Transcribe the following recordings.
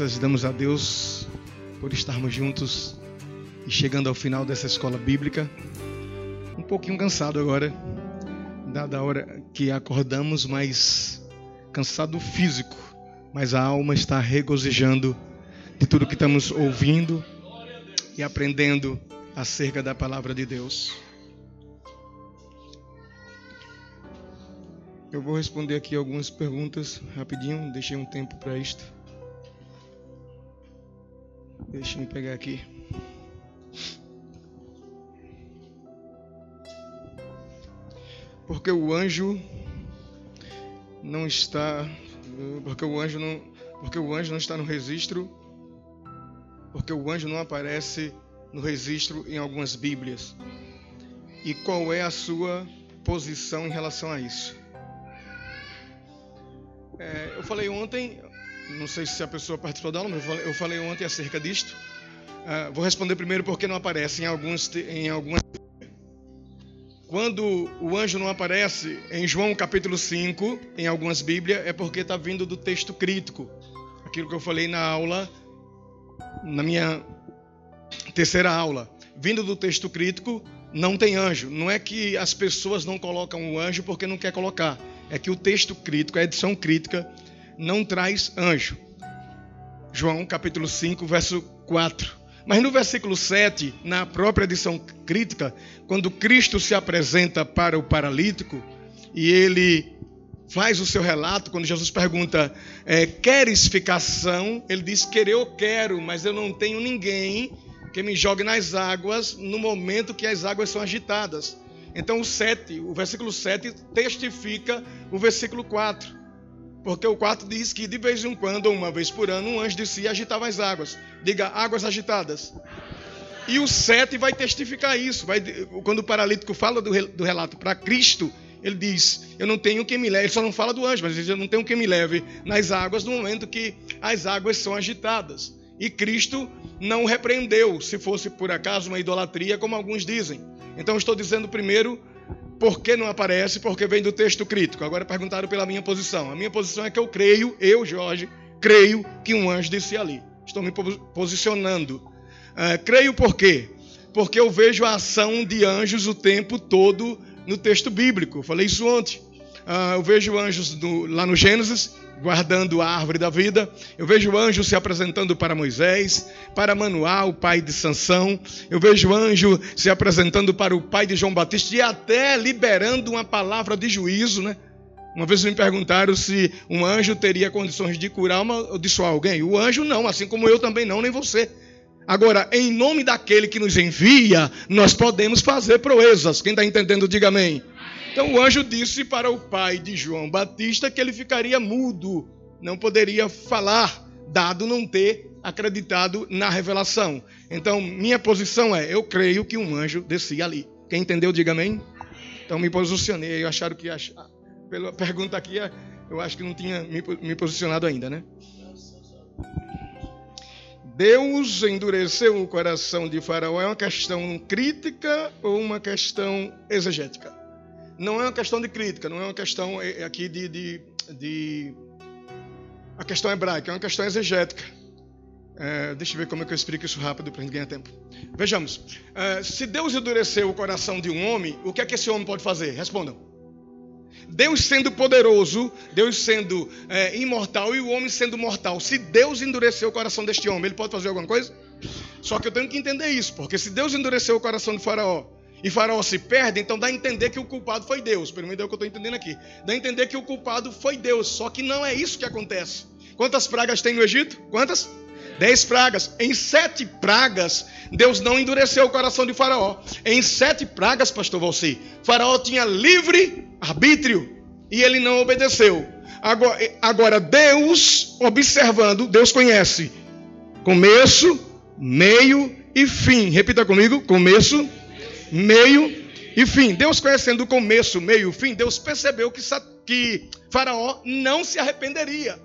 graças damos a Deus por estarmos juntos e chegando ao final dessa escola bíblica. Um pouquinho cansado agora, dada a hora que acordamos, mas cansado físico, mas a alma está regozijando de tudo que estamos ouvindo e aprendendo acerca da palavra de Deus. Eu vou responder aqui algumas perguntas rapidinho, deixei um tempo para isto. Deixa eu pegar aqui. Porque o anjo não está, porque o anjo não, porque o anjo não está no registro, porque o anjo não aparece no registro em algumas Bíblias. E qual é a sua posição em relação a isso? É, eu falei ontem, não sei se a pessoa participou da aula, mas eu falei, ontem acerca disto. Uh, vou responder primeiro porque não aparece em alguns em algumas quando o anjo não aparece em João capítulo 5, em algumas Bíblias, é porque está vindo do texto crítico. Aquilo que eu falei na aula, na minha terceira aula. Vindo do texto crítico, não tem anjo. Não é que as pessoas não colocam o anjo porque não quer colocar é que o texto crítico, a edição crítica, não traz anjo. João capítulo 5, verso 4. Mas no versículo 7, na própria edição crítica, quando Cristo se apresenta para o paralítico e ele faz o seu relato, quando Jesus pergunta, é, queres ficação? Ele diz, querer eu quero, mas eu não tenho ninguém que me jogue nas águas no momento que as águas são agitadas. Então o 7, o versículo 7 testifica o versículo 4. Porque o 4 diz que de vez em quando, uma vez por ano, um anjo de si agitava as águas. Diga, águas agitadas. E o 7 vai testificar isso. Vai, quando o paralítico fala do, do relato para Cristo, ele diz: Eu não tenho quem me leve. Ele só não fala do anjo, mas ele diz: Eu não tenho quem me leve nas águas no momento que as águas são agitadas. E Cristo não repreendeu, se fosse por acaso uma idolatria, como alguns dizem. Então estou dizendo primeiro por que não aparece, porque vem do texto crítico. Agora perguntaram pela minha posição. A minha posição é que eu creio, eu, Jorge, creio que um anjo disse ali. Estou me posicionando. Uh, creio por quê? Porque eu vejo a ação de anjos o tempo todo no texto bíblico. Falei isso ontem. Uh, eu vejo anjos do, lá no Gênesis, guardando a árvore da vida. Eu vejo anjo se apresentando para Moisés, para Manuel, o pai de Sansão. Eu vejo anjo se apresentando para o pai de João Batista e até liberando uma palavra de juízo, né? Uma vez me perguntaram se um anjo teria condições de curar uma, ou de soar alguém. O anjo não, assim como eu também não, nem você. Agora, em nome daquele que nos envia, nós podemos fazer proezas. Quem está entendendo, diga amém. Então o anjo disse para o pai de João Batista que ele ficaria mudo, não poderia falar, dado não ter acreditado na revelação. Então, minha posição é: eu creio que um anjo descia ali. Quem entendeu, diga amém. Então, me posicionei. Eu acharam que, pela pergunta aqui, eu acho que não tinha me posicionado ainda, né? Deus endureceu o coração de Faraó é uma questão crítica ou uma questão exegética? Não é uma questão de crítica, não é uma questão é, é aqui de, de, de a questão hebraica, é uma questão exegética. É, deixa eu ver como é que eu explico isso rápido para a gente ganhar tempo. Vejamos, é, se Deus endureceu o coração de um homem, o que é que esse homem pode fazer? Respondam. Deus sendo poderoso, Deus sendo é, imortal e o homem sendo mortal. Se Deus endureceu o coração deste homem, ele pode fazer alguma coisa? Só que eu tenho que entender isso, porque se Deus endureceu o coração de Faraó, e Faraó se perde, então dá a entender que o culpado foi Deus. Pelo menos é o que eu estou entendendo aqui. Dá a entender que o culpado foi Deus. Só que não é isso que acontece. Quantas pragas tem no Egito? Quantas? Dez pragas. Em sete pragas, Deus não endureceu o coração de Faraó. Em sete pragas, pastor Valci, Faraó tinha livre arbítrio e ele não obedeceu. Agora, agora, Deus, observando, Deus conhece começo, meio e fim. Repita comigo: começo, meio e fim. Deus conhecendo o começo, meio e fim, Deus percebeu que, que Faraó não se arrependeria.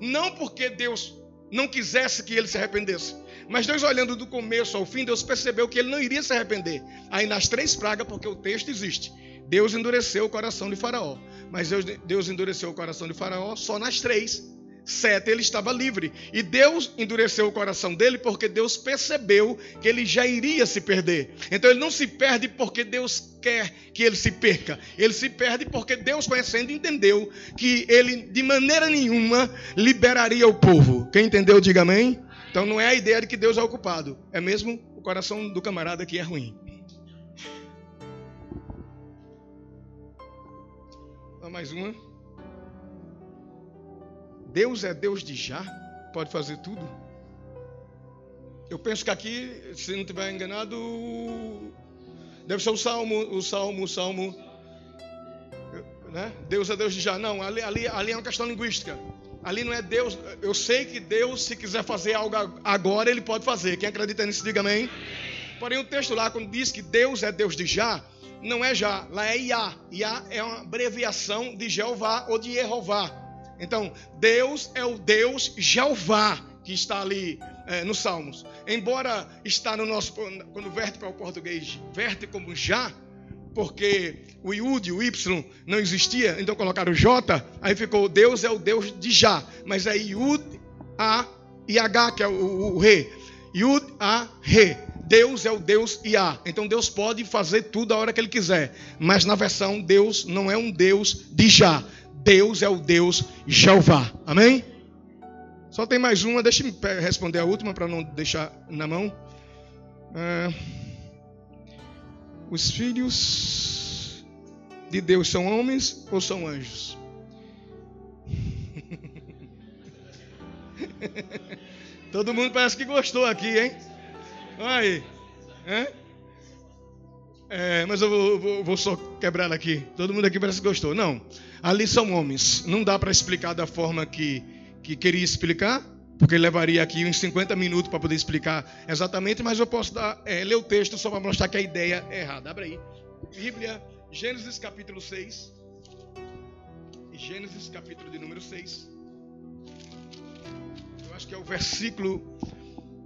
Não porque Deus não quisesse que ele se arrependesse. Mas Deus olhando do começo ao fim, Deus percebeu que ele não iria se arrepender. Aí nas três pragas, porque o texto existe, Deus endureceu o coração de Faraó. Mas Deus, Deus endureceu o coração de Faraó só nas três. Sete, ele estava livre. E Deus endureceu o coração dele porque Deus percebeu que ele já iria se perder. Então ele não se perde porque Deus quer que ele se perca. Ele se perde porque Deus, conhecendo, entendeu que ele de maneira nenhuma liberaria o povo. Quem entendeu, diga amém. Então não é a ideia de que Deus é ocupado, é mesmo o coração do camarada que é ruim. Mais uma. Deus é Deus de já, pode fazer tudo. Eu penso que aqui, se não estiver enganado, deve ser o Salmo, o Salmo, o Salmo. Né? Deus é Deus de já. Não, ali, ali, ali é uma questão linguística. Ali não é Deus. Eu sei que Deus, se quiser fazer algo agora, Ele pode fazer. Quem acredita nisso, diga amém. Porém, o texto lá, quando diz que Deus é Deus de já, não é já, lá é Iá. Iá é uma abreviação de Jeová ou de Jeová. Então, Deus é o Deus Jeová que está ali é, nos Salmos. Embora está no nosso, quando verte para o português, verte como já, porque o Iud, o Y não existia, então colocaram o J, aí ficou Deus é o Deus de já, mas é Iud, A e H, que é o, o, Re. Iud, A, Re. Deus é o Deus Iá. Então Deus pode fazer tudo a hora que Ele quiser. Mas na versão, Deus não é um Deus de já. Deus é o Deus Jeová. Amém? Só tem mais uma, deixa eu responder a última para não deixar na mão. É, os filhos de Deus são homens ou são anjos? Todo mundo parece que gostou aqui, hein? Aí. É? É, mas eu vou, vou, vou, só quebrar aqui. Todo mundo aqui parece que gostou. Não. Ali são homens. Não dá para explicar da forma que, que queria explicar, porque levaria aqui uns 50 minutos para poder explicar exatamente, mas eu posso dar, é, ler o texto só para mostrar que a ideia é errada. Abre aí. Bíblia, Gênesis capítulo 6. Gênesis capítulo de número 6. Eu acho que é o versículo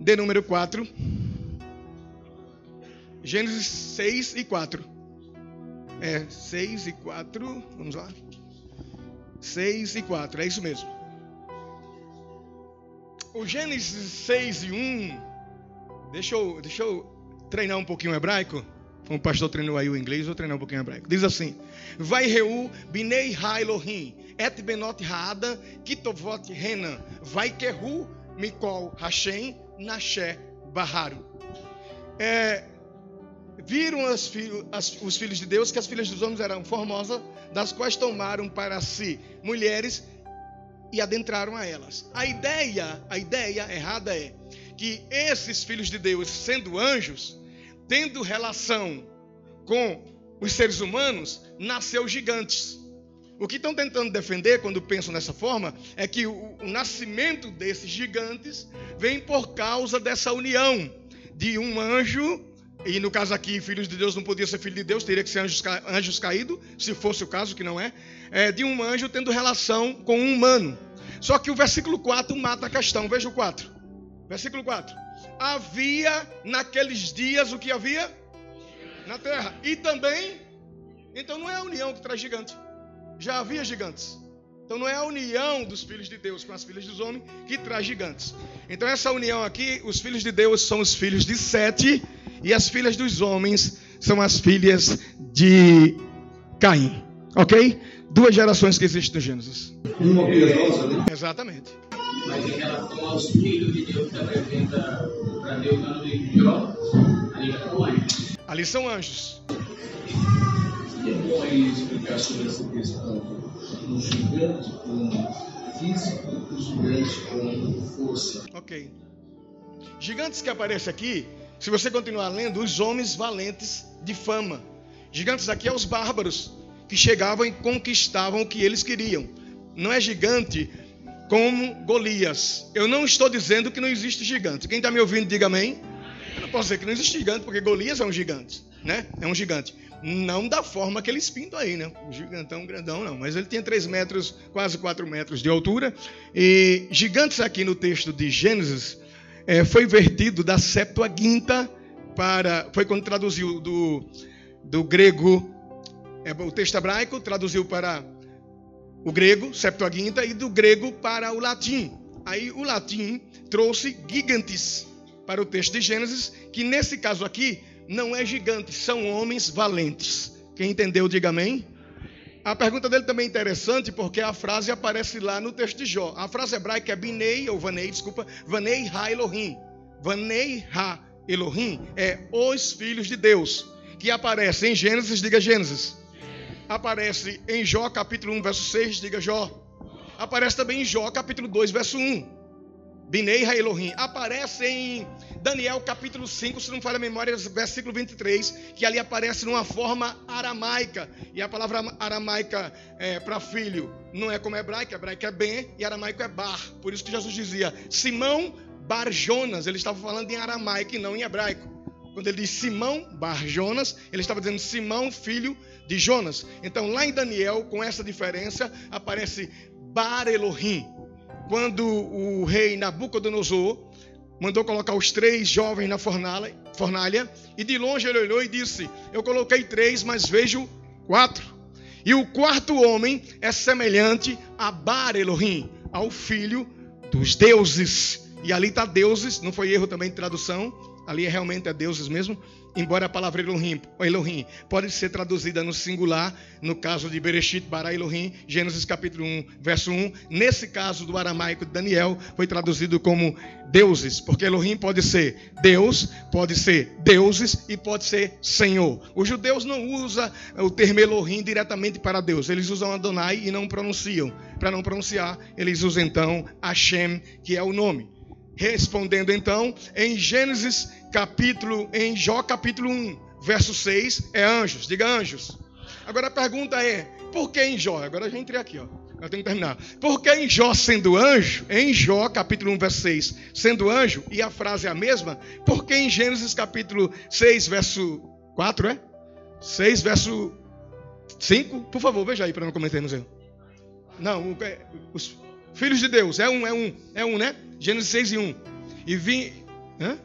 de número 4. Gênesis 6 e 4. É, 6 e 4. Vamos lá. 6 e 4, é isso mesmo. O Gênesis 6 e 1. Deixa eu, deixa eu treinar um pouquinho o hebraico. Como o pastor treinou aí o inglês, vou treinar um pouquinho o hebraico. Diz assim: Vai reu binei ha Elohim, et benot haada, kitovot renan, vai kehu mikol hashem, nashe baharu. É, viram as, as, os filhos de Deus que as filhas dos homens eram formosas, das quais tomaram para si mulheres e adentraram a elas. A ideia, a ideia errada é que esses filhos de Deus, sendo anjos, tendo relação com os seres humanos, nasceu gigantes. O que estão tentando defender quando pensam dessa forma é que o, o nascimento desses gigantes vem por causa dessa união de um anjo e no caso aqui, filhos de Deus não podia ser filho de Deus, teria que ser anjos, anjos caídos, se fosse o caso, que não é, é, de um anjo tendo relação com um humano. Só que o versículo 4 mata a questão. Veja o 4. Versículo 4. Havia naqueles dias o que havia? Na terra. E também, então não é a união que traz gigante. Já havia gigantes. Então não é a união dos filhos de Deus com as filhas dos homens que traz gigantes. Então essa união aqui, os filhos de Deus são os filhos de Sete e as filhas dos homens são as filhas de Caim. Ok? Duas gerações que existem no Gênesis. Uma piedosa, né? Exatamente. Mas em relação aos filhos de Deus que apresenta para Deus de Jó, ali são anjos. Ali são anjos. É bom aí explicar sobre essa questão. O gigante com físico e o gigante com força. Ok. Gigantes que aparecem aqui se você continuar lendo, os homens valentes de fama. Gigantes aqui é os bárbaros que chegavam e conquistavam o que eles queriam. Não é gigante como Golias. Eu não estou dizendo que não existe gigante. Quem está me ouvindo, diga amém. Eu não posso dizer que não existe gigante, porque Golias é um gigante, né? É um gigante. Não da forma que eles pintam aí, né? O gigantão grandão, não. Mas ele tinha 3 metros, quase 4 metros de altura. E gigantes aqui no texto de Gênesis é, foi vertido da Septuaginta para. Foi quando traduziu do, do grego, é, o texto hebraico, traduziu para o grego, Septuaginta, e do grego para o latim. Aí o latim trouxe gigantes para o texto de Gênesis, que nesse caso aqui não é gigante, são homens valentes. Quem entendeu, diga amém. A pergunta dele também é interessante porque a frase aparece lá no texto de Jó. A frase hebraica é Binei, ou Vanei, desculpa, Vanei Ha Elohim. Vanei Ha Elohim é os filhos de Deus, que aparece em Gênesis, diga Gênesis. Aparece em Jó capítulo 1, verso 6, diga Jó. Aparece também em Jó capítulo 2, verso 1. Binei Elohim. Aparece em Daniel capítulo 5, se não falha a memória, versículo 23, que ali aparece numa forma aramaica. E a palavra aramaica é, para filho não é como hebraico, hebraico é bem e aramaico é bar. Por isso que Jesus dizia Simão Bar Jonas, ele estava falando em aramaico e não em hebraico. Quando ele diz Simão Bar Jonas, ele estava dizendo Simão, filho de Jonas. Então lá em Daniel, com essa diferença, aparece Bar Elohim quando o rei Nabucodonosor mandou colocar os três jovens na fornalha, fornalha, e de longe ele olhou e disse: Eu coloquei três, mas vejo quatro. E o quarto homem é semelhante a Bar Elohim, ao filho dos deuses. E ali está deuses, não foi erro também de tradução, ali é realmente é deuses mesmo embora a palavra Elohim, Elohim pode ser traduzida no singular, no caso de Bereshit bara Elohim, Gênesis capítulo 1, verso 1. Nesse caso do aramaico de Daniel, foi traduzido como deuses, porque Elohim pode ser Deus, pode ser deuses e pode ser Senhor. Os judeus não usam o termo Elohim diretamente para Deus, eles usam Adonai e não pronunciam. Para não pronunciar, eles usam então Hashem, que é o nome. Respondendo então, em Gênesis capítulo, em Jó capítulo 1, verso 6, é anjos. Diga anjos. Agora a pergunta é, por que em Jó? Agora já entrei aqui, ó. Eu tenho que terminar. Por que em Jó sendo anjo, em Jó capítulo 1, verso 6, sendo anjo, e a frase é a mesma, por que em Gênesis capítulo 6, verso 4, é? 6, verso 5? Por favor, veja aí para não cometermos erro. Não, é, os filhos de Deus, é um, é um, é um, né? Gênesis 6 e 1. E vim. Hã?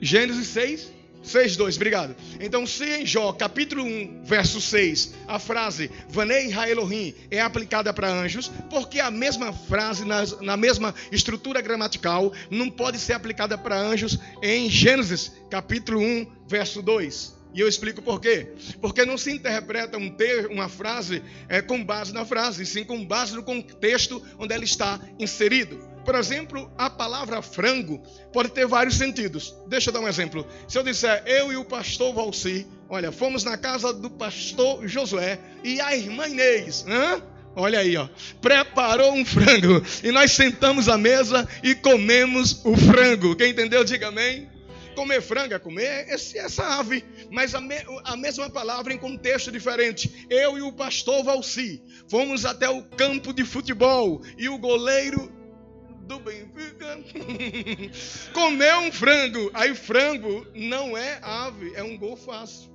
Gênesis 6, 6, 2, obrigado. Então, se em Jó, capítulo 1, verso 6, a frase Vanei Ha Elohim é aplicada para anjos, porque a mesma frase, na, na mesma estrutura gramatical, não pode ser aplicada para anjos em Gênesis, capítulo 1, verso 2. E eu explico por quê. Porque não se interpreta um ter, uma frase é, com base na frase, sim com base no contexto onde ela está inserido. Por exemplo, a palavra frango pode ter vários sentidos. Deixa eu dar um exemplo. Se eu disser eu e o pastor Valci, olha, fomos na casa do pastor Josué e a irmã Inês, hã? Olha aí, ó. Preparou um frango e nós sentamos à mesa e comemos o frango. Quem entendeu, diga amém. Comer frango é comer esse, essa ave, mas a, me, a mesma palavra em contexto diferente. Eu e o pastor Valci fomos até o campo de futebol e o goleiro do Benfica comeu um frango. Aí frango não é ave, é um gol fácil.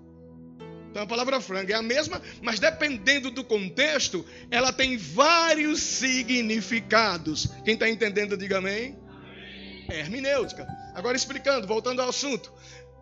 Então a palavra frango é a mesma, mas dependendo do contexto, ela tem vários significados. Quem está entendendo, diga amém. É hermenêutica. Agora explicando, voltando ao assunto.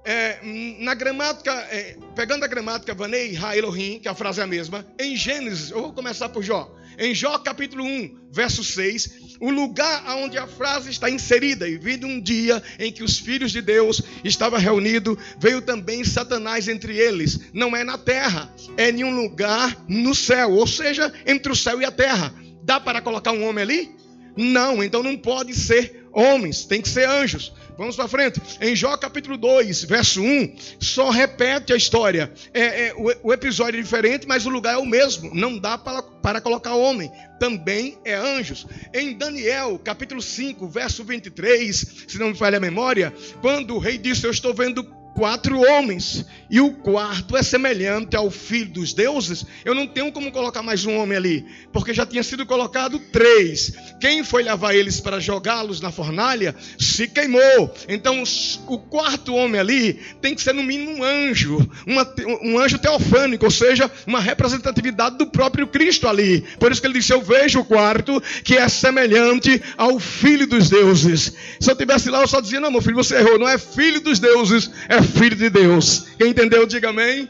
É, na gramática, é, pegando a gramática Vanei Ha Elohim, que a frase é a mesma, em Gênesis, eu vou começar por Jó. Em Jó capítulo 1, verso 6, o lugar onde a frase está inserida, e vindo um dia em que os filhos de Deus estavam reunidos, veio também Satanás entre eles. Não é na terra, é em um lugar no céu, ou seja, entre o céu e a terra. Dá para colocar um homem ali? Não, então não pode ser homens, tem que ser anjos. Vamos para frente. Em Jó capítulo 2, verso 1, só repete a história. É, é o, o, episódio é diferente, mas o lugar é o mesmo. Não dá para, para colocar homem. Também é anjos. Em Daniel capítulo 5, verso 23, se não me falha a memória, quando o rei disse: Eu estou vendo quatro homens, e o quarto é semelhante ao filho dos deuses, eu não tenho como colocar mais um homem ali, porque já tinha sido colocado três. Quem foi levar eles para jogá-los na fornalha se queimou. Então, o quarto homem ali tem que ser no mínimo um anjo, uma, um anjo teofânico, ou seja, uma representatividade do próprio Cristo ali. Por isso que ele disse: Eu vejo o quarto que é semelhante ao filho dos deuses. Se eu tivesse lá, eu só dizia: Não, meu filho, você errou, não é filho dos deuses, é filho de Deus. Quem entendeu, diga amém.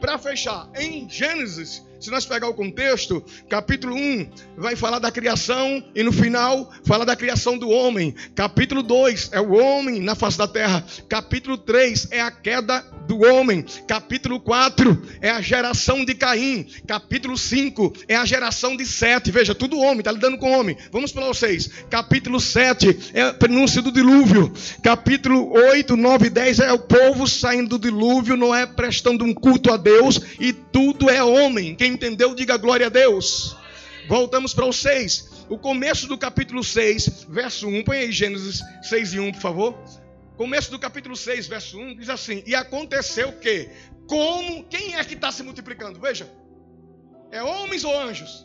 Para fechar, em Gênesis, Se nós pegar o contexto, capítulo 1 vai falar da criação e no final fala da criação do homem. Capítulo 2 é o homem na face da terra. Capítulo 3 é a queda do homem. Capítulo 4 é a geração de Caim. Capítulo 5 é a geração de Sete. Veja, tudo homem, está lidando com homem. Vamos para vocês. Capítulo 7 é a prenúncia do dilúvio. Capítulo 8, 9 e 10 é o povo saindo do dilúvio, não é prestando um culto a Deus. E tudo é homem. Quem entendeu, diga glória a Deus. Voltamos para o 6. O começo do capítulo 6, verso 1. Põe aí Gênesis 6 e 1, por favor. Começo do capítulo 6, verso 1, diz assim: E aconteceu que, como, quem é que está se multiplicando? Veja, é homens ou anjos?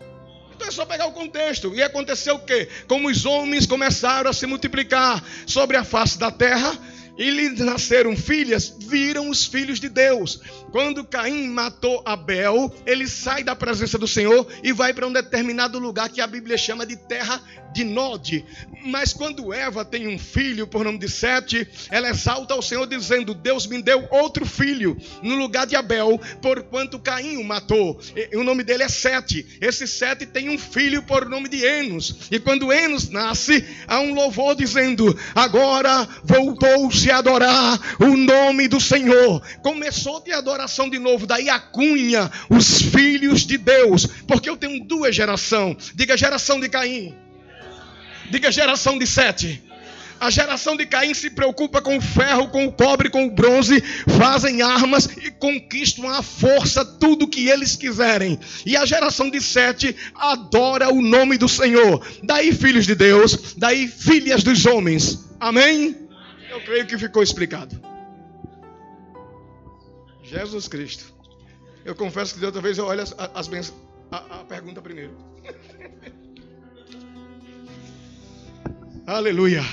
Então é só pegar o contexto. E aconteceu o quê? Como os homens começaram a se multiplicar sobre a face da terra, e lhe nasceram filhas, viram os filhos de Deus. Quando Caim matou Abel, ele sai da presença do Senhor e vai para um determinado lugar que a Bíblia chama de terra de Nod. Mas quando Eva tem um filho por nome de Sete, ela exalta ao Senhor dizendo: Deus me deu outro filho no lugar de Abel, porquanto Caim o matou. E, o nome dele é Sete. Esse Sete tem um filho por nome de Enos. E quando Enos nasce, há um louvor dizendo: Agora voltou-se a adorar o nome do Senhor. Começou de adoração de novo, daí a cunha, os filhos de Deus. Porque eu tenho duas gerações. Diga geração de Caim. Diga geração de Sete. A geração de Caim se preocupa com o ferro, com o cobre, com o bronze, fazem armas e conquistam à força tudo que eles quiserem. E a geração de Sete adora o nome do Senhor. Daí filhos de Deus, daí filhas dos homens. Amém? Eu creio que ficou explicado. Jesus Cristo. Eu confesso que de outra vez eu olho as, as, a, a pergunta primeiro. Aleluia.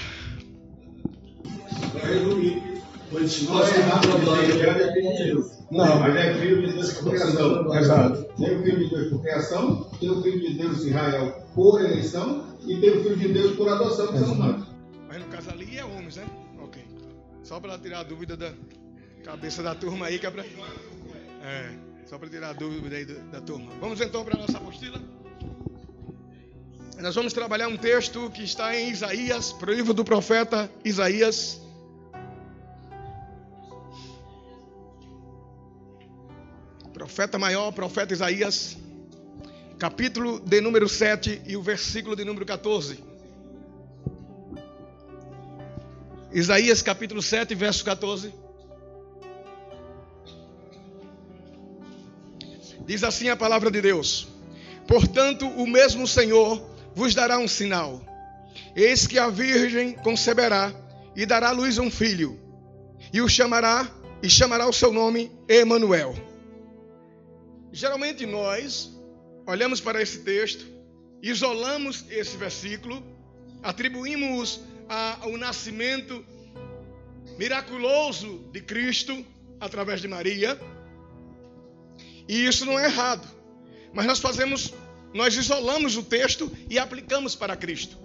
Não, mas é filho de Deus por criação. Exato. Tem o filho de Deus por criação, tem o filho de Deus Israel por eleição e tem o filho de Deus por adoção, que são nós. Mas no caso ali é homens, né? Ok. Só para tirar a dúvida da cabeça da turma aí, que é para. É, só para tirar a dúvida aí da turma. Vamos então para a nossa apostila. Nós vamos trabalhar um texto que está em Isaías, para o livro do profeta Isaías. Profeta maior, profeta Isaías, capítulo de número 7 e o versículo de número 14. Isaías capítulo 7, verso 14. Diz assim a palavra de Deus: Portanto, o mesmo Senhor vos dará um sinal. Eis que a virgem conceberá e dará à luz um filho, e o chamará e chamará o seu nome Emanuel. Geralmente nós olhamos para esse texto, isolamos esse versículo, atribuímos ao nascimento miraculoso de Cristo através de Maria. E isso não é errado. Mas nós fazemos nós isolamos o texto e aplicamos para Cristo.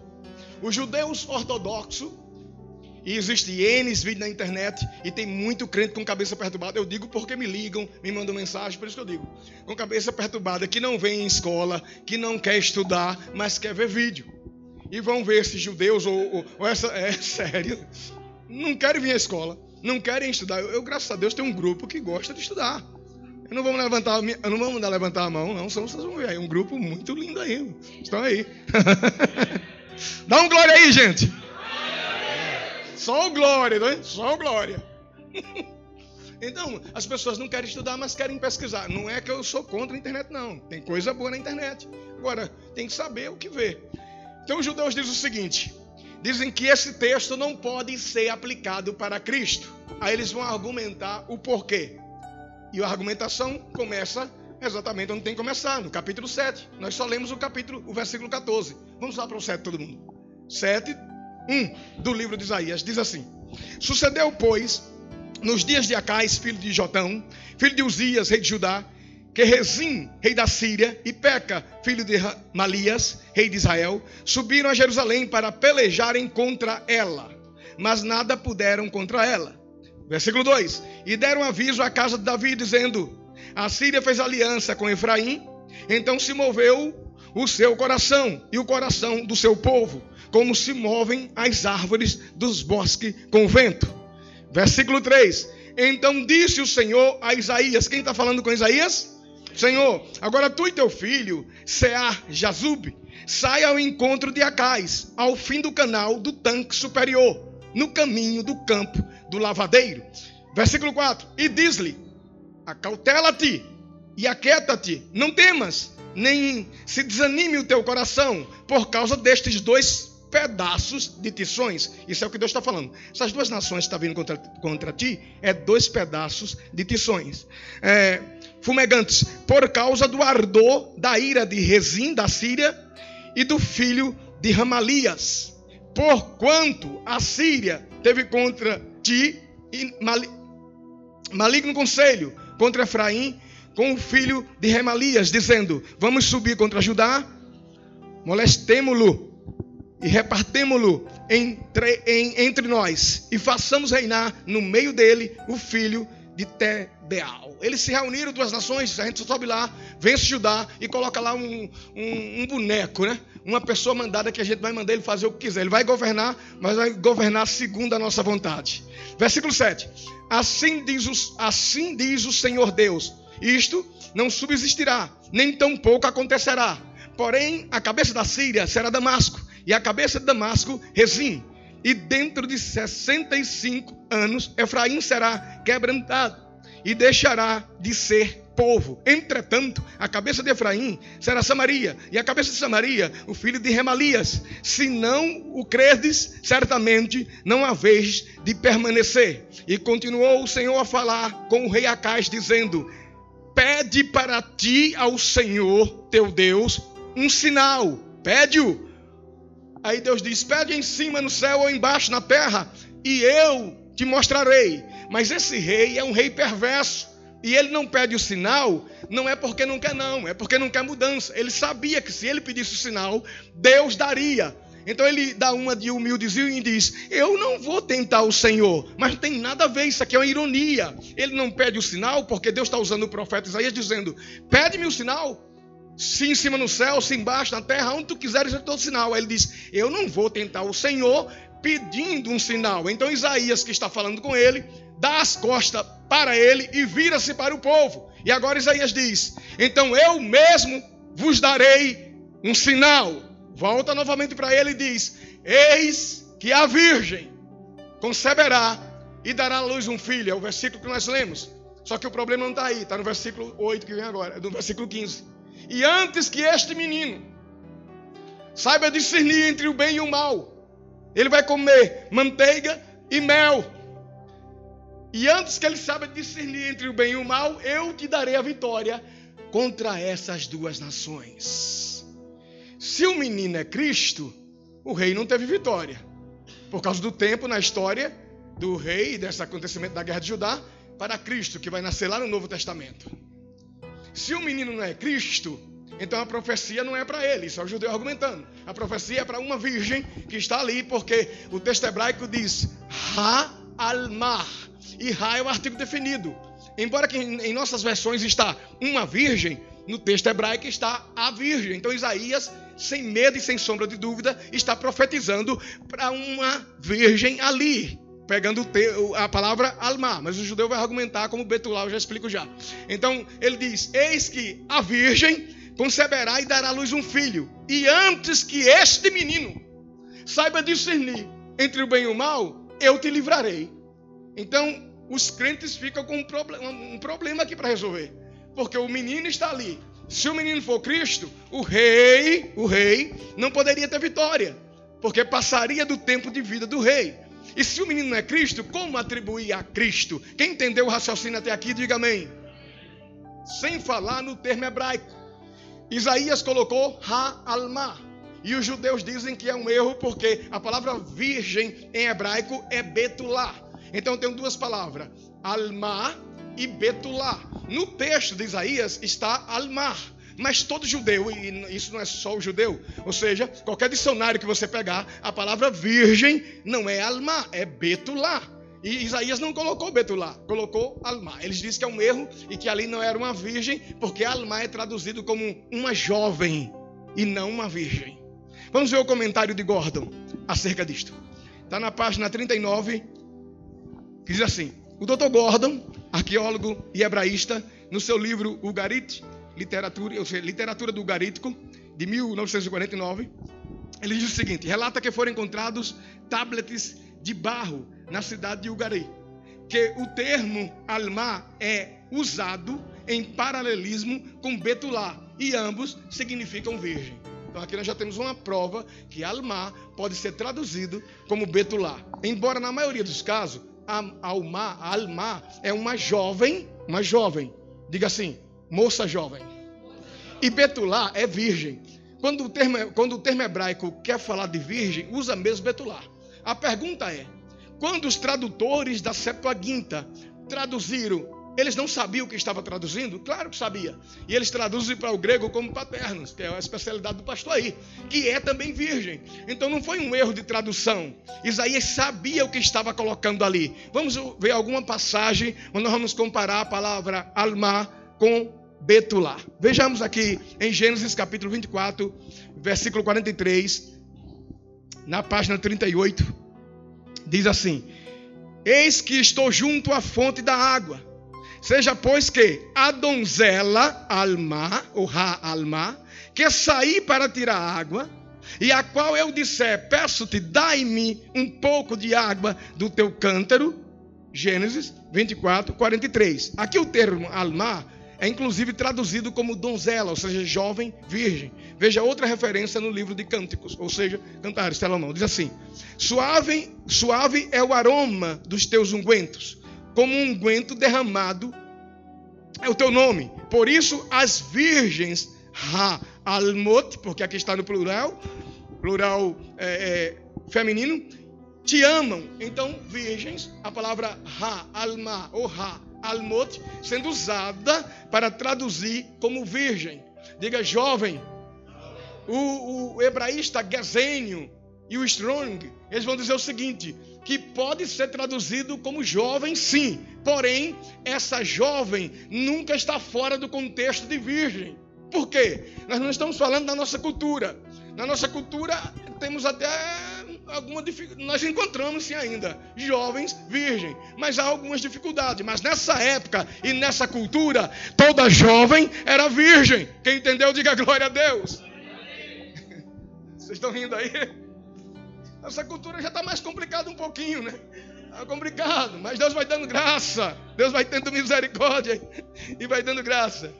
Os judeus ortodoxos, e existe N vídeos na internet, e tem muito crente com cabeça perturbada. Eu digo porque me ligam, me mandam mensagem, por isso que eu digo. Com cabeça perturbada, que não vem em escola, que não quer estudar, mas quer ver vídeo. E vão ver esses judeus, ou, ou, ou essa. É sério. Não querem vir à escola, não querem estudar. Eu, eu, graças a Deus, tenho um grupo que gosta de estudar. Eu não vamos levantar, não mandar levantar a mão, não. Só vocês vão ver aí. Um grupo muito lindo aí. Estão aí. Dá um glória aí, gente. Só o glória, não é? Só o glória. Então, as pessoas não querem estudar, mas querem pesquisar. Não é que eu sou contra a internet, não. Tem coisa boa na internet. Agora, tem que saber o que ver. Então, os judeus dizem o seguinte: dizem que esse texto não pode ser aplicado para Cristo. Aí eles vão argumentar o porquê. E a argumentação começa exatamente onde tem que começar, no capítulo 7. Nós só lemos o capítulo, o versículo 14. Vamos lá para o 7 todo mundo. 7, 1 do livro de Isaías. Diz assim: Sucedeu, pois, nos dias de Acais, filho de Jotão, filho de Uzias, rei de Judá, que Rezim, rei da Síria, e Peca, filho de Malias, rei de Israel, subiram a Jerusalém para pelejarem contra ela, mas nada puderam contra ela. Versículo 2: E deram aviso à casa de Davi, dizendo: A Síria fez aliança com Efraim Então se moveu o seu coração e o coração do seu povo, como se movem as árvores dos bosques com o vento. Versículo 3: Então disse o Senhor a Isaías: Quem está falando com Isaías? Senhor, agora tu e teu filho, Sear Jazub, sai ao encontro de Acais, ao fim do canal do tanque superior, no caminho do campo do lavadeiro. Versículo 4: E diz-lhe: Acautela-te e aquieta-te, não temas, nem se desanime o teu coração por causa destes dois pedaços de tições. Isso é o que Deus está falando. Essas duas nações que estão vindo contra, contra ti é dois pedaços de tições. É, fumegantes, por causa do ardor da ira de Rezim, da Síria, e do filho de Ramalias. Porquanto a Síria teve contra ti maligno conselho contra Efraim com o filho de Remalias, dizendo: Vamos subir contra Judá, molestemo-lo e repartemo-lo entre, entre nós, e façamos reinar no meio dele o filho de Tebeal. Eles se reuniram, duas nações, a gente sobe lá, vence Judá e coloca lá um, um, um, boneco, né? Uma pessoa mandada que a gente vai mandar ele fazer o que quiser. Ele vai governar, mas vai governar segundo a nossa vontade. Versículo 7. Assim diz, o, assim diz o Senhor Deus: Isto não subsistirá, nem tampouco acontecerá. Porém, a cabeça da Síria será Damasco, e a cabeça de Damasco, Rezim e dentro de 65 anos Efraim será quebrantado e deixará de ser povo. Entretanto, a cabeça de Efraim será Samaria, e a cabeça de Samaria, o filho de Remalias. Se não o credes, certamente não há vez de permanecer. E continuou o Senhor a falar com o rei Acais, dizendo: Pede para ti ao Senhor teu Deus um sinal. Pede-o Aí Deus diz: Pede em cima no céu ou embaixo na terra, e eu te mostrarei. Mas esse rei é um rei perverso. E ele não pede o sinal, não é porque não quer, não, é porque não quer mudança. Ele sabia que se ele pedisse o sinal, Deus daria. Então ele dá uma de humildezinho e diz: Eu não vou tentar o Senhor, mas não tem nada a ver, isso aqui é uma ironia. Ele não pede o sinal, porque Deus está usando o profeta Isaías dizendo: Pede-me o sinal, se em cima no céu, se embaixo na terra, onde tu quiseres, eu te dou sinal. Aí ele diz: Eu não vou tentar o Senhor pedindo um sinal. Então Isaías, que está falando com ele, dá as costas para ele e vira-se para o povo. E agora Isaías diz: Então eu mesmo vos darei um sinal. Volta novamente para ele e diz: Eis que a virgem conceberá e dará à luz um filho. É o versículo que nós lemos. Só que o problema não está aí, está no versículo 8 que vem agora, é do versículo 15. E antes que este menino saiba discernir entre o bem e o mal, ele vai comer manteiga e mel. E antes que ele saiba discernir entre o bem e o mal, eu te darei a vitória contra essas duas nações. Se o menino é Cristo, o rei não teve vitória. Por causa do tempo na história do rei, desse acontecimento da guerra de Judá, para Cristo, que vai nascer lá no Novo Testamento. Se o menino não é Cristo, então a profecia não é para ele, isso é o judeu argumentando. A profecia é para uma virgem que está ali, porque o texto hebraico diz Ha-al-mar. E Ha é o artigo definido. Embora que em nossas versões está uma virgem, no texto hebraico está a virgem. Então Isaías, sem medo e sem sombra de dúvida, está profetizando para uma virgem ali pegando a palavra alma, mas o judeu vai argumentar como Betulá, eu já explico já. Então ele diz: Eis que a virgem conceberá e dará à luz um filho, e antes que este menino saiba discernir entre o bem e o mal, eu te livrarei. Então os crentes ficam com um problema, um problema aqui para resolver, porque o menino está ali. Se o menino for Cristo, o rei, o rei, não poderia ter vitória, porque passaria do tempo de vida do rei. E se o menino não é Cristo, como atribuir a Cristo? Quem entendeu o raciocínio até aqui, diga amém. Sem falar no termo hebraico. Isaías colocou Ha-Alma. E os judeus dizem que é um erro porque a palavra virgem em hebraico é Betulá. Então tem duas palavras, Alma e Betulá. No texto de Isaías está Almar. Mas todo judeu, e isso não é só o judeu, ou seja, qualquer dicionário que você pegar, a palavra virgem não é alma, é betulá. E Isaías não colocou Betulá, colocou Alma. Eles dizem que é um erro e que ali não era uma virgem, porque Alma é traduzido como uma jovem e não uma virgem. Vamos ver o comentário de Gordon acerca disto. Está na página 39, que diz assim: O Dr. Gordon, arqueólogo e hebraísta, no seu livro Ugarit, literatura, ou seja, literatura do Ugarítico, de 1949, ele diz o seguinte: relata que foram encontrados tablets de barro na cidade de Ugari, que o termo alma é usado em paralelismo com betulá e ambos significam virgem. Então aqui nós já temos uma prova que alma pode ser traduzido como betulá. Embora na maioria dos casos alma, alma é uma jovem, uma jovem, diga assim, moça jovem. E betulá é virgem. Quando o termo, quando o termo hebraico quer falar de virgem, usa mesmo betulá. A pergunta é: quando os tradutores da Septuaginta traduziram, eles não sabiam o que estava traduzindo? Claro que sabia. E eles traduzem para o grego como paternos, que é a especialidade do pastor aí, que é também virgem. Então não foi um erro de tradução. Isaías sabia o que estava colocando ali. Vamos ver alguma passagem onde nós vamos comparar a palavra alma com Betulá. Vejamos aqui em Gênesis capítulo 24, versículo 43, na página 38, diz assim: Eis que estou junto à fonte da água. Seja, pois, que a donzela Alma, ou Ra Alma, que saí para tirar água, e a qual eu disser: Peço-te, dai-me um pouco de água do teu cântaro. Gênesis 24, 43. Aqui o termo Alma é inclusive traduzido como donzela, ou seja, jovem virgem. Veja outra referência no livro de Cânticos, ou seja, Cantares, Salomão. Diz assim: suave, suave é o aroma dos teus ungüentos, como um unguento derramado é o teu nome. Por isso, as virgens, ha, almot, porque aqui está no plural, plural é, é, feminino, te amam. Então, virgens, a palavra ha, alma ou ha, almot, sendo usada para traduzir como virgem. Diga jovem. O, o hebraísta Gesênio e o Strong, eles vão dizer o seguinte: que pode ser traduzido como jovem, sim. Porém, essa jovem nunca está fora do contexto de virgem. Por quê? Nós não estamos falando da nossa cultura. Na nossa cultura temos até alguma dificuldade. Nós encontramos sim ainda jovens virgens, mas há algumas dificuldades. Mas nessa época e nessa cultura, toda jovem era virgem. Quem entendeu, diga glória a Deus. Vocês estão rindo aí? Essa cultura já está mais complicada um pouquinho, né? Está complicado, mas Deus vai dando graça. Deus vai tendo misericórdia e vai dando graça.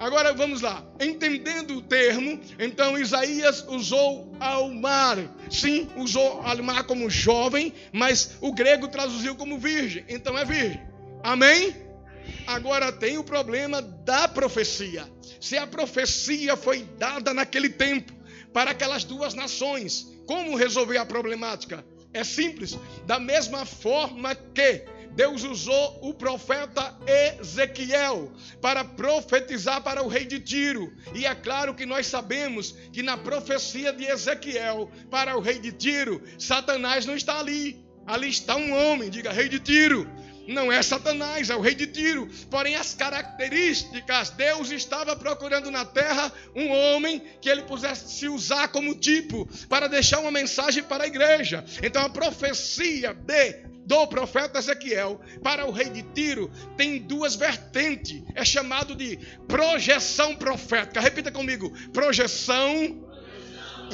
Agora vamos lá. Entendendo o termo, então Isaías usou almar. Sim, usou almar como jovem, mas o grego traduziu como virgem. Então é virgem. Amém? Agora tem o problema da profecia. Se a profecia foi dada naquele tempo para aquelas duas nações, como resolver a problemática? É simples. Da mesma forma que Deus usou o profeta Ezequiel para profetizar para o rei de Tiro. E é claro que nós sabemos que na profecia de Ezequiel para o rei de Tiro, Satanás não está ali. Ali está um homem, diga rei de Tiro. Não é Satanás, é o rei de Tiro. Porém, as características, Deus estava procurando na terra um homem que ele pudesse se usar como tipo para deixar uma mensagem para a igreja. Então, a profecia de do profeta Ezequiel para o rei de Tiro tem duas vertentes. É chamado de projeção profética. Repita comigo: projeção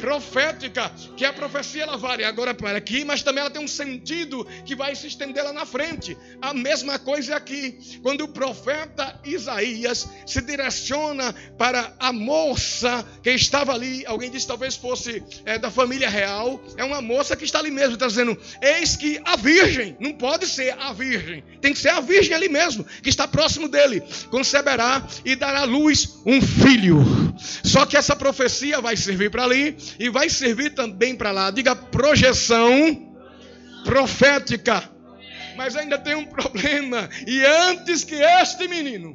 profética, que a profecia ela vale agora para aqui, mas também ela tem um sentido que vai se estender lá na frente. A mesma coisa é aqui, quando o profeta Isaías se direciona para a moça que estava ali, alguém disse talvez fosse é, da família real, é uma moça que está ali mesmo, está dizendo: Eis que a virgem, não pode ser a virgem, tem que ser a virgem ali mesmo, que está próximo dele, conceberá e dará à luz um filho. Só que essa profecia vai servir para ali e vai servir também para lá. Diga projeção profética. Mas ainda tem um problema. E antes que este menino,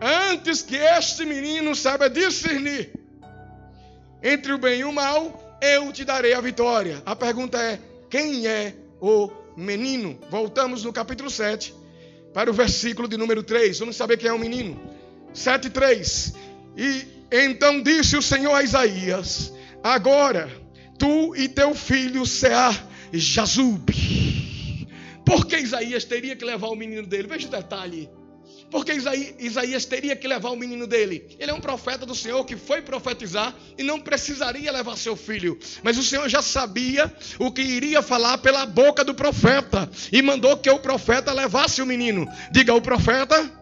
antes que este menino saiba discernir entre o bem e o mal, eu te darei a vitória. A pergunta é: quem é o menino. Voltamos no capítulo 7 para o versículo de número 3. Vamos saber quem é o menino. 7, 3. E então disse o Senhor a Isaías: Agora tu e teu filho será Jazub. Por que Isaías teria que levar o menino dele? Veja o detalhe. Porque Isaías teria que levar o menino dele. Ele é um profeta do Senhor que foi profetizar e não precisaria levar seu filho. Mas o Senhor já sabia o que iria falar pela boca do profeta e mandou que o profeta levasse o menino. Diga o profeta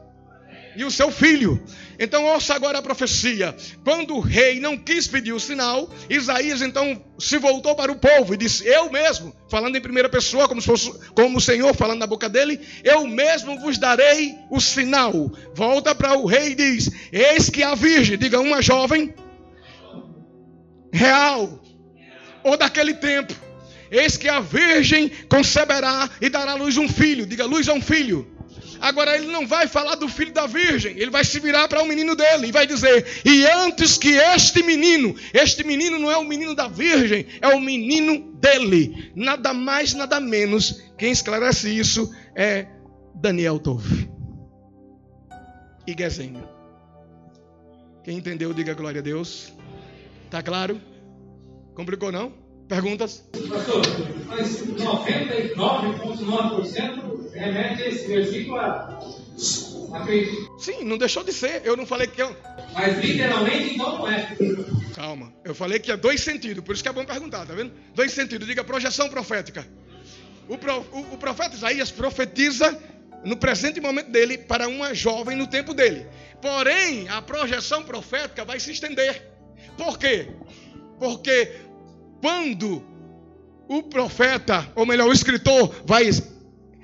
e o seu filho. Então ouça agora a profecia. Quando o rei não quis pedir o sinal, Isaías então se voltou para o povo e disse: Eu mesmo, falando em primeira pessoa, como, fosse, como o Senhor falando na boca dele, eu mesmo vos darei o sinal. Volta para o rei e diz: Eis que a virgem, diga uma jovem, real, ou daquele tempo, eis que a virgem conceberá e dará luz um filho, diga luz a um filho Agora ele não vai falar do filho da virgem, ele vai se virar para o menino dele e vai dizer: "E antes que este menino, este menino não é o menino da virgem, é o menino dele". Nada mais, nada menos. Quem esclarece isso é Daniel Tove. E Gesenho. Quem entendeu, diga glória a Deus. Tá claro? Complicou não? Perguntas? Pastor, mas 99,9% remete a esse versículo a Sim, não deixou de ser. Eu não falei que eu. Mas literalmente então não é. Calma. Eu falei que é dois sentidos. Por isso que é bom perguntar, tá vendo? Dois sentidos. Diga projeção profética. O, pro, o, o profeta Isaías profetiza no presente momento dele para uma jovem no tempo dele. Porém, a projeção profética vai se estender. Por quê? Porque quando o profeta, ou melhor, o escritor, vai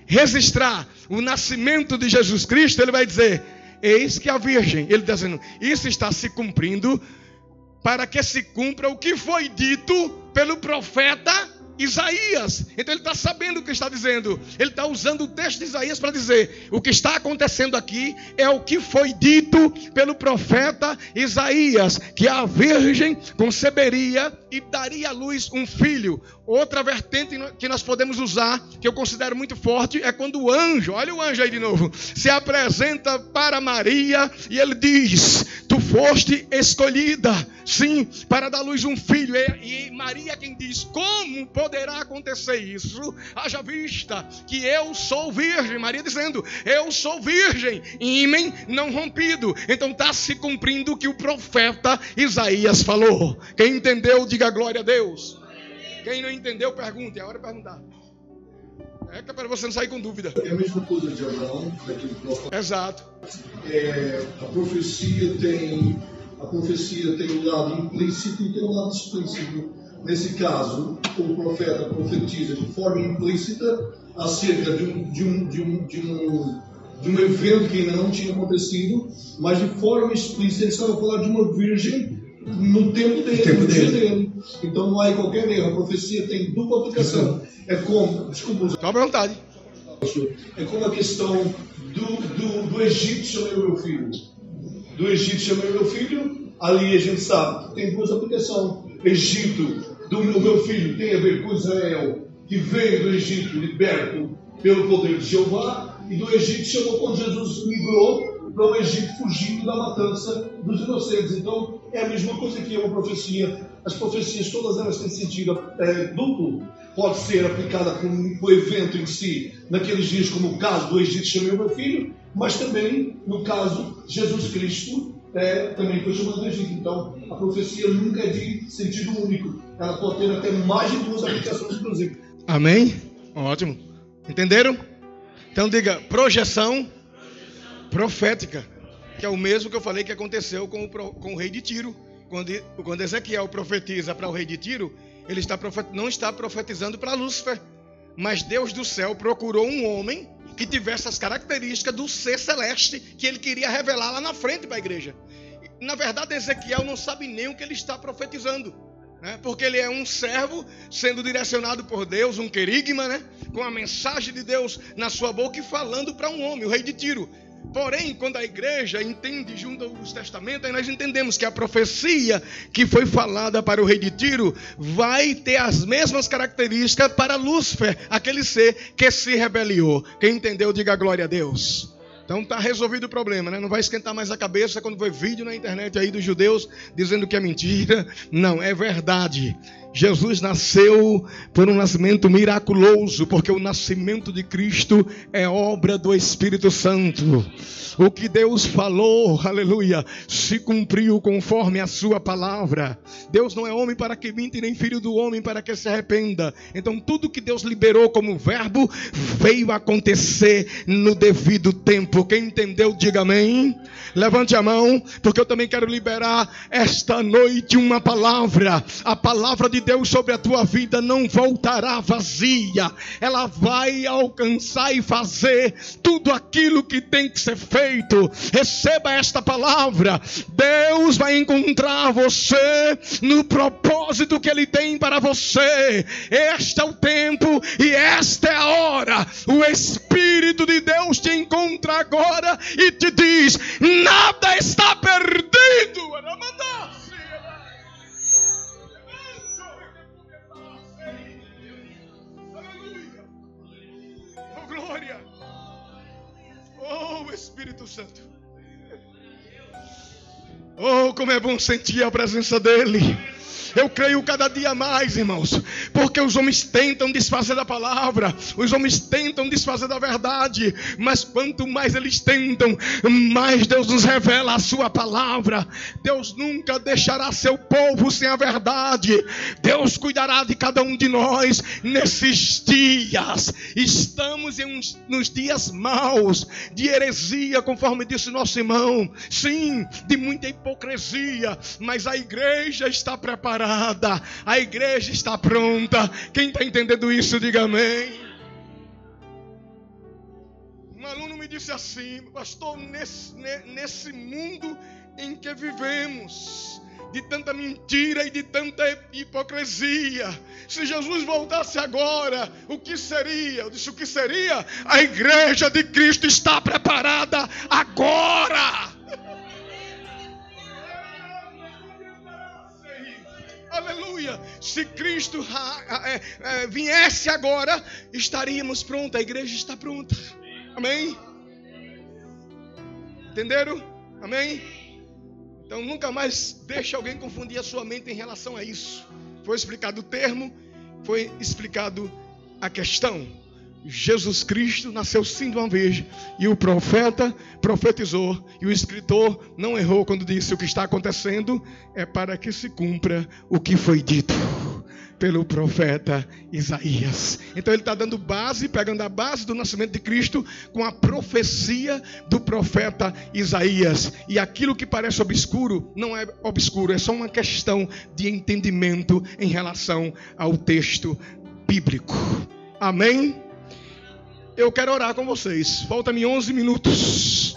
registrar o nascimento de Jesus Cristo, ele vai dizer: Eis que a Virgem, ele está dizendo, isso está se cumprindo para que se cumpra o que foi dito pelo profeta Isaías. Então ele está sabendo o que está dizendo. Ele está usando o texto de Isaías para dizer: o que está acontecendo aqui é o que foi dito pelo profeta Isaías: que a virgem conceberia e daria à luz um filho. Outra vertente que nós podemos usar, que eu considero muito forte, é quando o anjo, olha o anjo aí de novo, se apresenta para Maria e ele diz: Tu foste escolhida, sim, para dar à luz um filho. E, Maria quem diz: Como poderá acontecer isso? Haja vista que eu sou virgem. Maria dizendo: Eu sou virgem, ímen não rompido. Então está se cumprindo o que o profeta Isaías falou. Quem entendeu, diga glória a Deus. Quem não entendeu, pergunte. É hora de perguntar. É que é para você não sair com dúvida. É a mesma coisa de Abraão, Exato. É, a profecia tem a profecia tem um lado implícito e tem um lado explícito. Nesse caso, o profeta profetiza de forma implícita acerca de um, de um, de um, de um, de um evento que ainda não tinha acontecido, mas de forma explícita ele estava falando de uma virgem no tempo dele, tempo no dele. dele. Então não há qualquer erro. A profecia tem dupla aplicação. É como, desculpa, Fica à vontade. É como a questão do, do, do Egito chamei meu filho. Do Egito chamei meu filho. Ali a gente sabe que tem duas aplicações. Egito do meu, meu filho tem a ver com Israel, que veio do Egito liberto pelo poder de Jeová, e do Egito chamou quando Jesus migrou para o Egito fugindo da matança dos inocentes. Então, é a mesma coisa que é uma profecia. As profecias, todas elas têm sentido é, duplo. Pode ser aplicada com o evento em si, naqueles dias, como o caso do Egito chamei o meu filho, mas também, no caso, Jesus Cristo é, também foi chamado do Egito. Então, a profecia nunca é de sentido único. Ela pode ter até mais de duas aplicações, inclusive. Amém? Ótimo. Entenderam? Então diga projeção profética, que é o mesmo que eu falei que aconteceu com o, com o rei de Tiro. Quando, quando Ezequiel profetiza para o rei de Tiro, ele está profet, não está profetizando para Lúcifer, mas Deus do céu procurou um homem que tivesse as características do ser celeste que ele queria revelar lá na frente para a igreja. Na verdade, Ezequiel não sabe nem o que ele está profetizando. Né? Porque ele é um servo sendo direcionado por Deus, um querigma, né? com a mensagem de Deus na sua boca e falando para um homem, o rei de Tiro. Porém, quando a igreja entende junto aos testamentos, nós entendemos que a profecia que foi falada para o rei de Tiro vai ter as mesmas características para Lúcifer, aquele ser que se rebeliou. Quem entendeu, diga glória a Deus. Então tá resolvido o problema, né? Não vai esquentar mais a cabeça quando vê vídeo na internet aí dos judeus dizendo que é mentira. Não, é verdade. Jesus nasceu por um nascimento miraculoso, porque o nascimento de Cristo é obra do Espírito Santo. O que Deus falou, aleluia, se cumpriu conforme a sua palavra. Deus não é homem para que minta, nem filho do homem para que se arrependa. Então, tudo que Deus liberou como verbo veio acontecer no devido tempo. Quem entendeu, diga amém. Levante a mão, porque eu também quero liberar esta noite uma palavra. A palavra de Deus sobre a tua vida não voltará vazia, ela vai alcançar e fazer tudo aquilo que tem que ser feito. Receba esta palavra: Deus vai encontrar você no propósito que Ele tem para você. Este é o tempo e esta é a hora. O Espírito de Deus te encontra agora e te diz: nada está perdido. Glória. Oh, Espírito Santo. Oh, como é bom sentir a presença dEle. Eu creio cada dia mais, irmãos, porque os homens tentam desfazer da palavra, os homens tentam desfazer da verdade, mas quanto mais eles tentam, mais Deus nos revela a sua palavra. Deus nunca deixará seu povo sem a verdade. Deus cuidará de cada um de nós nesses dias. Estamos uns, nos dias maus de heresia, conforme disse nosso irmão. Sim, de muita hipocrisia, mas a igreja está preparada preparada, a igreja está pronta. Quem está entendendo isso, diga amém. Um aluno me disse assim, pastor, nesse, nesse mundo em que vivemos, de tanta mentira e de tanta hipocrisia. Se Jesus voltasse agora, o que seria? Eu disse: o que seria? A igreja de Cristo está preparada agora. Se Cristo é, é, viesse agora, estaríamos prontos. A igreja está pronta. Amém? Entenderam? Amém? Então nunca mais deixe alguém confundir a sua mente em relação a isso. Foi explicado o termo, foi explicado a questão. Jesus Cristo nasceu sim de uma vez. E o profeta profetizou. E o escritor não errou quando disse: O que está acontecendo é para que se cumpra o que foi dito pelo profeta Isaías. Então ele está dando base, pegando a base do nascimento de Cristo com a profecia do profeta Isaías. E aquilo que parece obscuro não é obscuro, é só uma questão de entendimento em relação ao texto bíblico. Amém? Eu quero orar com vocês. Falta-me 11 minutos.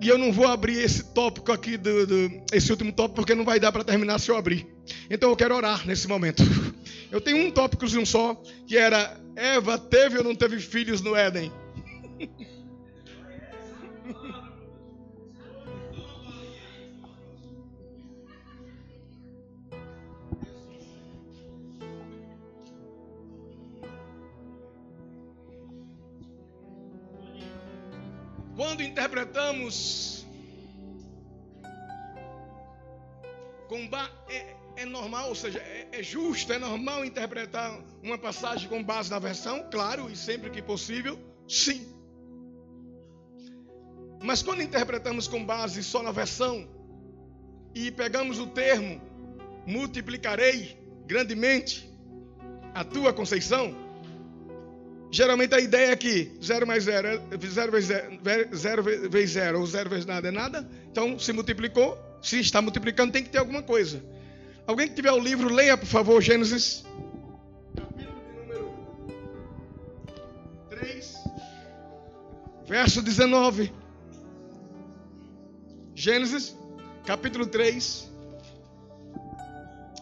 E eu não vou abrir esse tópico aqui, do, do, esse último tópico, porque não vai dar para terminar se eu abrir. Então eu quero orar nesse momento. Eu tenho um tópicozinho só, que era: Eva teve ou não teve filhos no Éden? Quando interpretamos com é, é, normal, ou seja, é, é justo, é normal interpretar uma passagem com base na versão, claro, e sempre que possível, sim. Mas quando interpretamos com base só na versão e pegamos o termo multiplicarei grandemente a tua conceição, Geralmente a ideia é que 0 mais 0 é 0 vezes 0, 0 vezes 0 ou 0 vezes nada é nada. Então, se multiplicou, se está multiplicando, tem que ter alguma coisa. Alguém que tiver o livro, leia, por favor, Gênesis. Capítulo de número 3, verso 19. Gênesis, capítulo 3.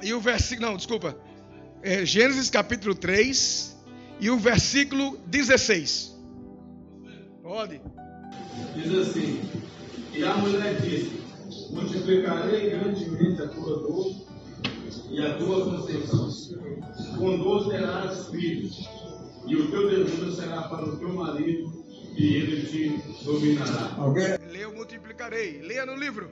E o versículo. Não, desculpa. É, Gênesis, capítulo 3 e o versículo 16. Pode. diz assim: E a mulher disse: Multiplicarei grandemente a tua dor e a tua conceição. Com dor terás filhos, e o teu desejo será para o teu marido, e ele te dominará. Alguém? Leia, multiplicarei. Leia no livro.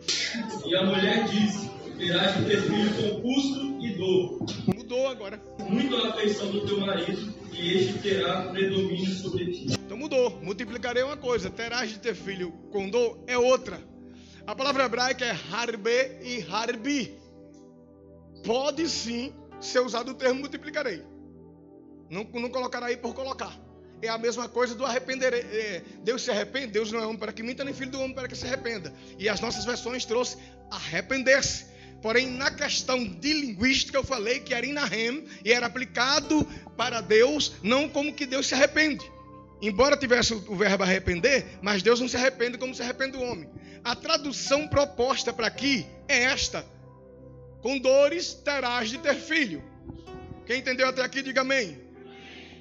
E a mulher disse: Terás de ter filho com custo e dor, Mudou agora. muito a afeição do teu marido, e este terá predomínio sobre ti. Então mudou. Multiplicarei uma coisa, terás de ter filho com dor é outra. A palavra hebraica é harbe e harbi. Pode sim ser usado o termo multiplicarei. Não, não colocará aí por colocar. É a mesma coisa do arrepender. é, Deus se arrepende, Deus não é homem para que minta, nem filho do homem para que se arrependa. E as nossas versões trouxe arrepender-se. Porém, na questão de linguística, eu falei que era inahem e era aplicado para Deus, não como que Deus se arrepende. Embora tivesse o verbo arrepender, mas Deus não se arrepende como se arrepende o homem. A tradução proposta para aqui é esta: Com dores terás de ter filho. Quem entendeu até aqui, diga amém.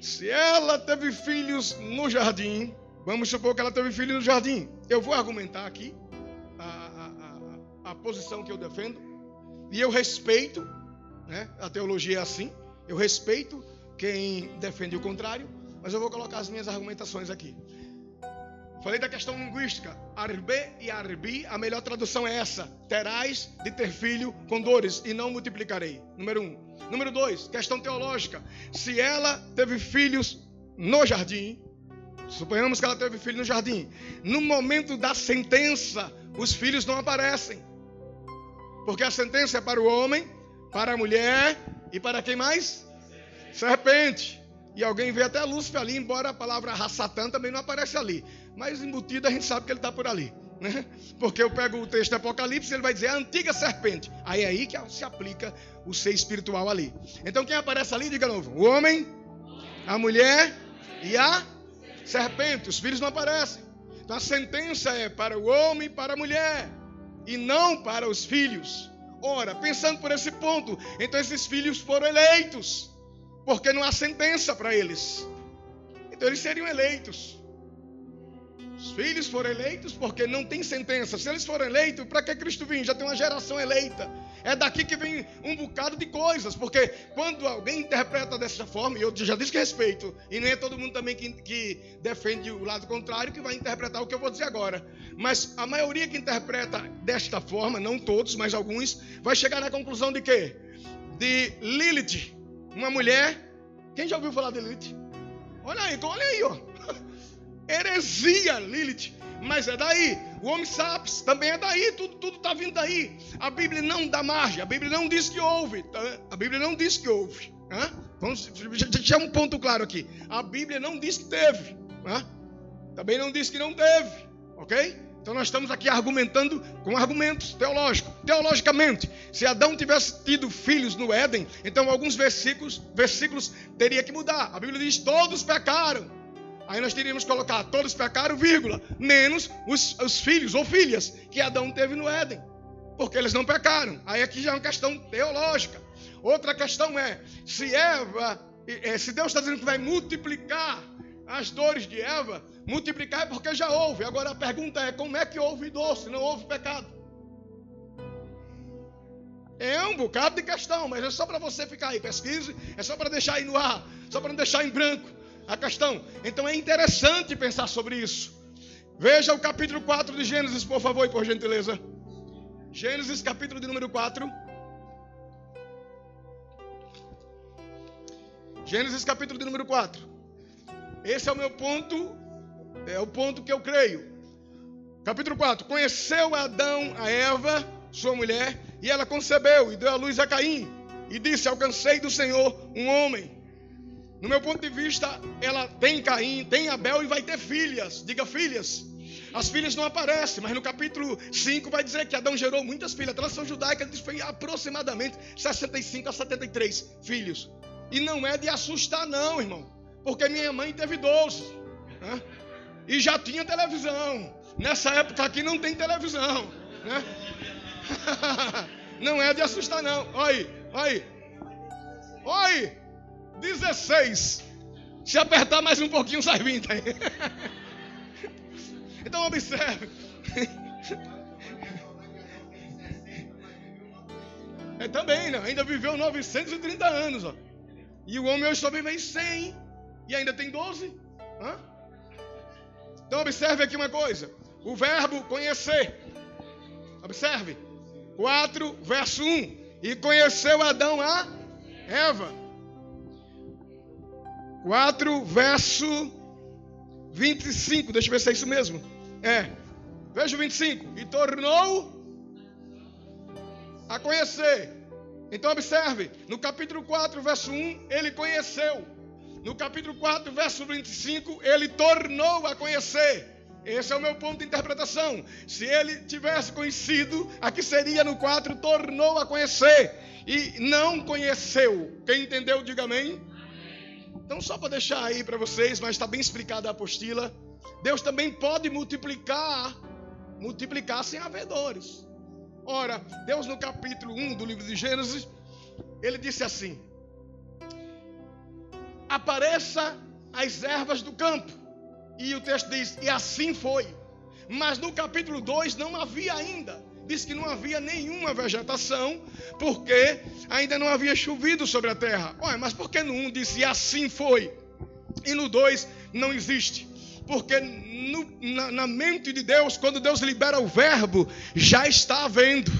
Se ela teve filhos no jardim, vamos supor que ela teve filhos no jardim. Eu vou argumentar aqui a, a- a- a posição que eu defendo. E eu respeito, né? a teologia é assim, eu respeito quem defende o contrário, mas eu vou colocar as minhas argumentações aqui. Falei da questão linguística. Arbe e arbi, a melhor tradução é essa: terás de ter filho com dores e não multiplicarei. Número um. Número dois, questão teológica. Se ela teve filhos no jardim, suponhamos que ela teve filho no jardim, no momento da sentença, os filhos não aparecem. Porque a sentença é para o homem, para a mulher e para quem mais? Serpente. E alguém vê até Lúcifer ali, embora a palavra Satã também não aparece ali. Mas embutido a gente sabe que ele está por ali. Né? Porque eu pego o texto do Apocalipse ele vai dizer a antiga serpente. Aí é aí que se aplica o ser espiritual ali. Então quem aparece ali, diga novo: o homem, a mulher e a serpente. Os filhos não aparecem. Então a sentença é para o homem e para a mulher e não para os filhos. Ora, pensando por esse ponto, então esses filhos foram eleitos, porque não há sentença para eles. Então eles seriam eleitos. Os filhos foram eleitos porque não tem sentença. Se eles foram eleitos, para que Cristo vem? Já tem uma geração eleita. É daqui que vem um bocado de coisas, porque quando alguém interpreta dessa forma, e eu já disse que respeito, e nem é todo mundo também que, que defende o lado contrário que vai interpretar o que eu vou dizer agora. Mas a maioria que interpreta desta forma, não todos, mas alguns, vai chegar na conclusão de quê? De Lilith, uma mulher. Quem já ouviu falar de Lilith? Olha aí, olha aí, ó. Heresia, Lilith. Mas é daí. O homem sapiens também é daí. Tudo está vindo daí. A Bíblia não dá margem. A Bíblia não diz que houve. tá? A Bíblia não diz que houve. Hã? Vamos deixar um ponto claro aqui. A Bíblia não diz que teve. Hã? Também não diz que não teve. Ok? Então nós estamos aqui argumentando com argumentos teológicos. Teologicamente, se Adão tivesse tido filhos no Éden, então alguns versículos, versículos teria que mudar. A Bíblia diz: todos pecaram. Aí nós teríamos que colocar todos pecaram, vírgula, menos os, os filhos ou filhas que Adão teve no Éden. Porque eles não pecaram. Aí aqui já é uma questão teológica. Outra questão é, se Eva, eh, se Deus está dizendo que vai multiplicar as dores de Eva, multiplicar é porque já houve. Agora a pergunta é, como é que houve dor se não houve pecado? É um bocado de questão, mas é só para você ficar aí, pesquise, é só para deixar aí no ar, só para não deixar em branco a questão. Então é interessante pensar sobre isso. Veja o capítulo 4 de Gênesis, por favor, e por gentileza. Gênesis, capítulo de número 4. Gênesis, capítulo de número 4. Esse é o meu ponto, é o ponto que eu creio. Capítulo 4. Conheceu Adão a Eva, sua mulher, e ela concebeu e deu à luz a Caim. E disse: Alcancei do Senhor um homem. No meu ponto de vista, ela tem Caim, tem Abel e vai ter filhas. Diga filhas. As filhas não aparecem, mas no capítulo 5 vai dizer que Adão gerou muitas filhas. A tradução judaica diz que foi aproximadamente 65 a 73 filhos. E não é de assustar, não, irmão. Porque minha mãe teve 12. Né? E já tinha televisão. Nessa época aqui não tem televisão. Né? não é de assustar, não. Olha aí, olha aí. Olha aí. 16. Se apertar mais um pouquinho, sai 20 aí. Então observe. É também, né? ainda viveu 930 anos. Ó. E o homem hoje só vive em 100 e ainda tem 12. Hã? Então observe aqui uma coisa. O verbo conhecer. Observe. 4, verso 1. E conheceu Adão a Eva. 4, verso 25. Deixa eu ver se é isso mesmo. É. Veja o 25. E tornou a conhecer. Então observe, no capítulo 4, verso 1, ele conheceu. No capítulo 4, verso 25, ele tornou a conhecer. Esse é o meu ponto de interpretação. Se ele tivesse conhecido, aqui seria no 4, tornou a conhecer. E não conheceu. Quem entendeu, diga amém. Então, só para deixar aí para vocês, mas está bem explicada a apostila. Deus também pode multiplicar, multiplicar sem haver dores. Ora, Deus no capítulo 1 do livro de Gênesis, ele disse assim: Apareça as ervas do campo. E o texto diz: E assim foi. Mas no capítulo 2 não havia ainda. Diz que não havia nenhuma vegetação, porque ainda não havia chovido sobre a terra. Olha, mas por que no 1 disse e assim foi? E no 2 não existe. Porque no, na, na mente de Deus, quando Deus libera o verbo, já está havendo.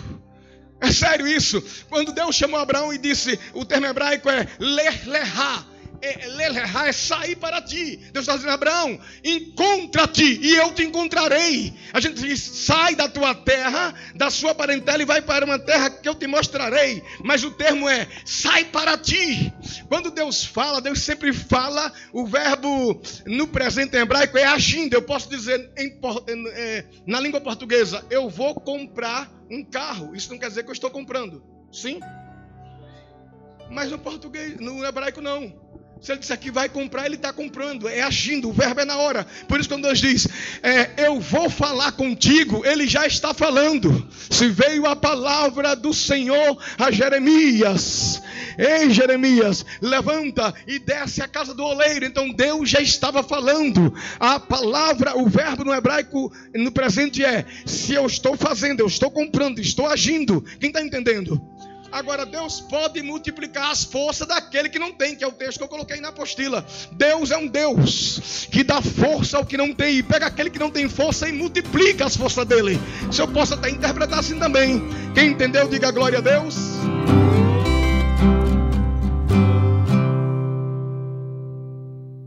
É sério isso. Quando Deus chamou Abraão e disse, o termo hebraico é ler, lerá é, é sair para ti. Deus está dizendo, Abraão, encontra-te e eu te encontrarei. A gente diz, sai da tua terra, da sua parentela e vai para uma terra que eu te mostrarei. Mas o termo é, sai para ti. Quando Deus fala, Deus sempre fala, o verbo no presente hebraico é agindo. Eu posso dizer em, é, na língua portuguesa, eu vou comprar um carro. Isso não quer dizer que eu estou comprando. Sim? Mas no português, no hebraico não. Se ele disser que vai comprar, ele está comprando, é agindo, o verbo é na hora. Por isso, quando Deus diz, é, eu vou falar contigo, ele já está falando. Se veio a palavra do Senhor a Jeremias, ei Jeremias, levanta e desce a casa do oleiro. Então Deus já estava falando. A palavra, o verbo no hebraico no presente é: se eu estou fazendo, eu estou comprando, estou agindo. Quem está entendendo? Agora, Deus pode multiplicar as forças daquele que não tem, que é o texto que eu coloquei na apostila. Deus é um Deus que dá força ao que não tem, e pega aquele que não tem força e multiplica as forças dele. Se eu posso até interpretar assim também. Quem entendeu, diga glória a Deus.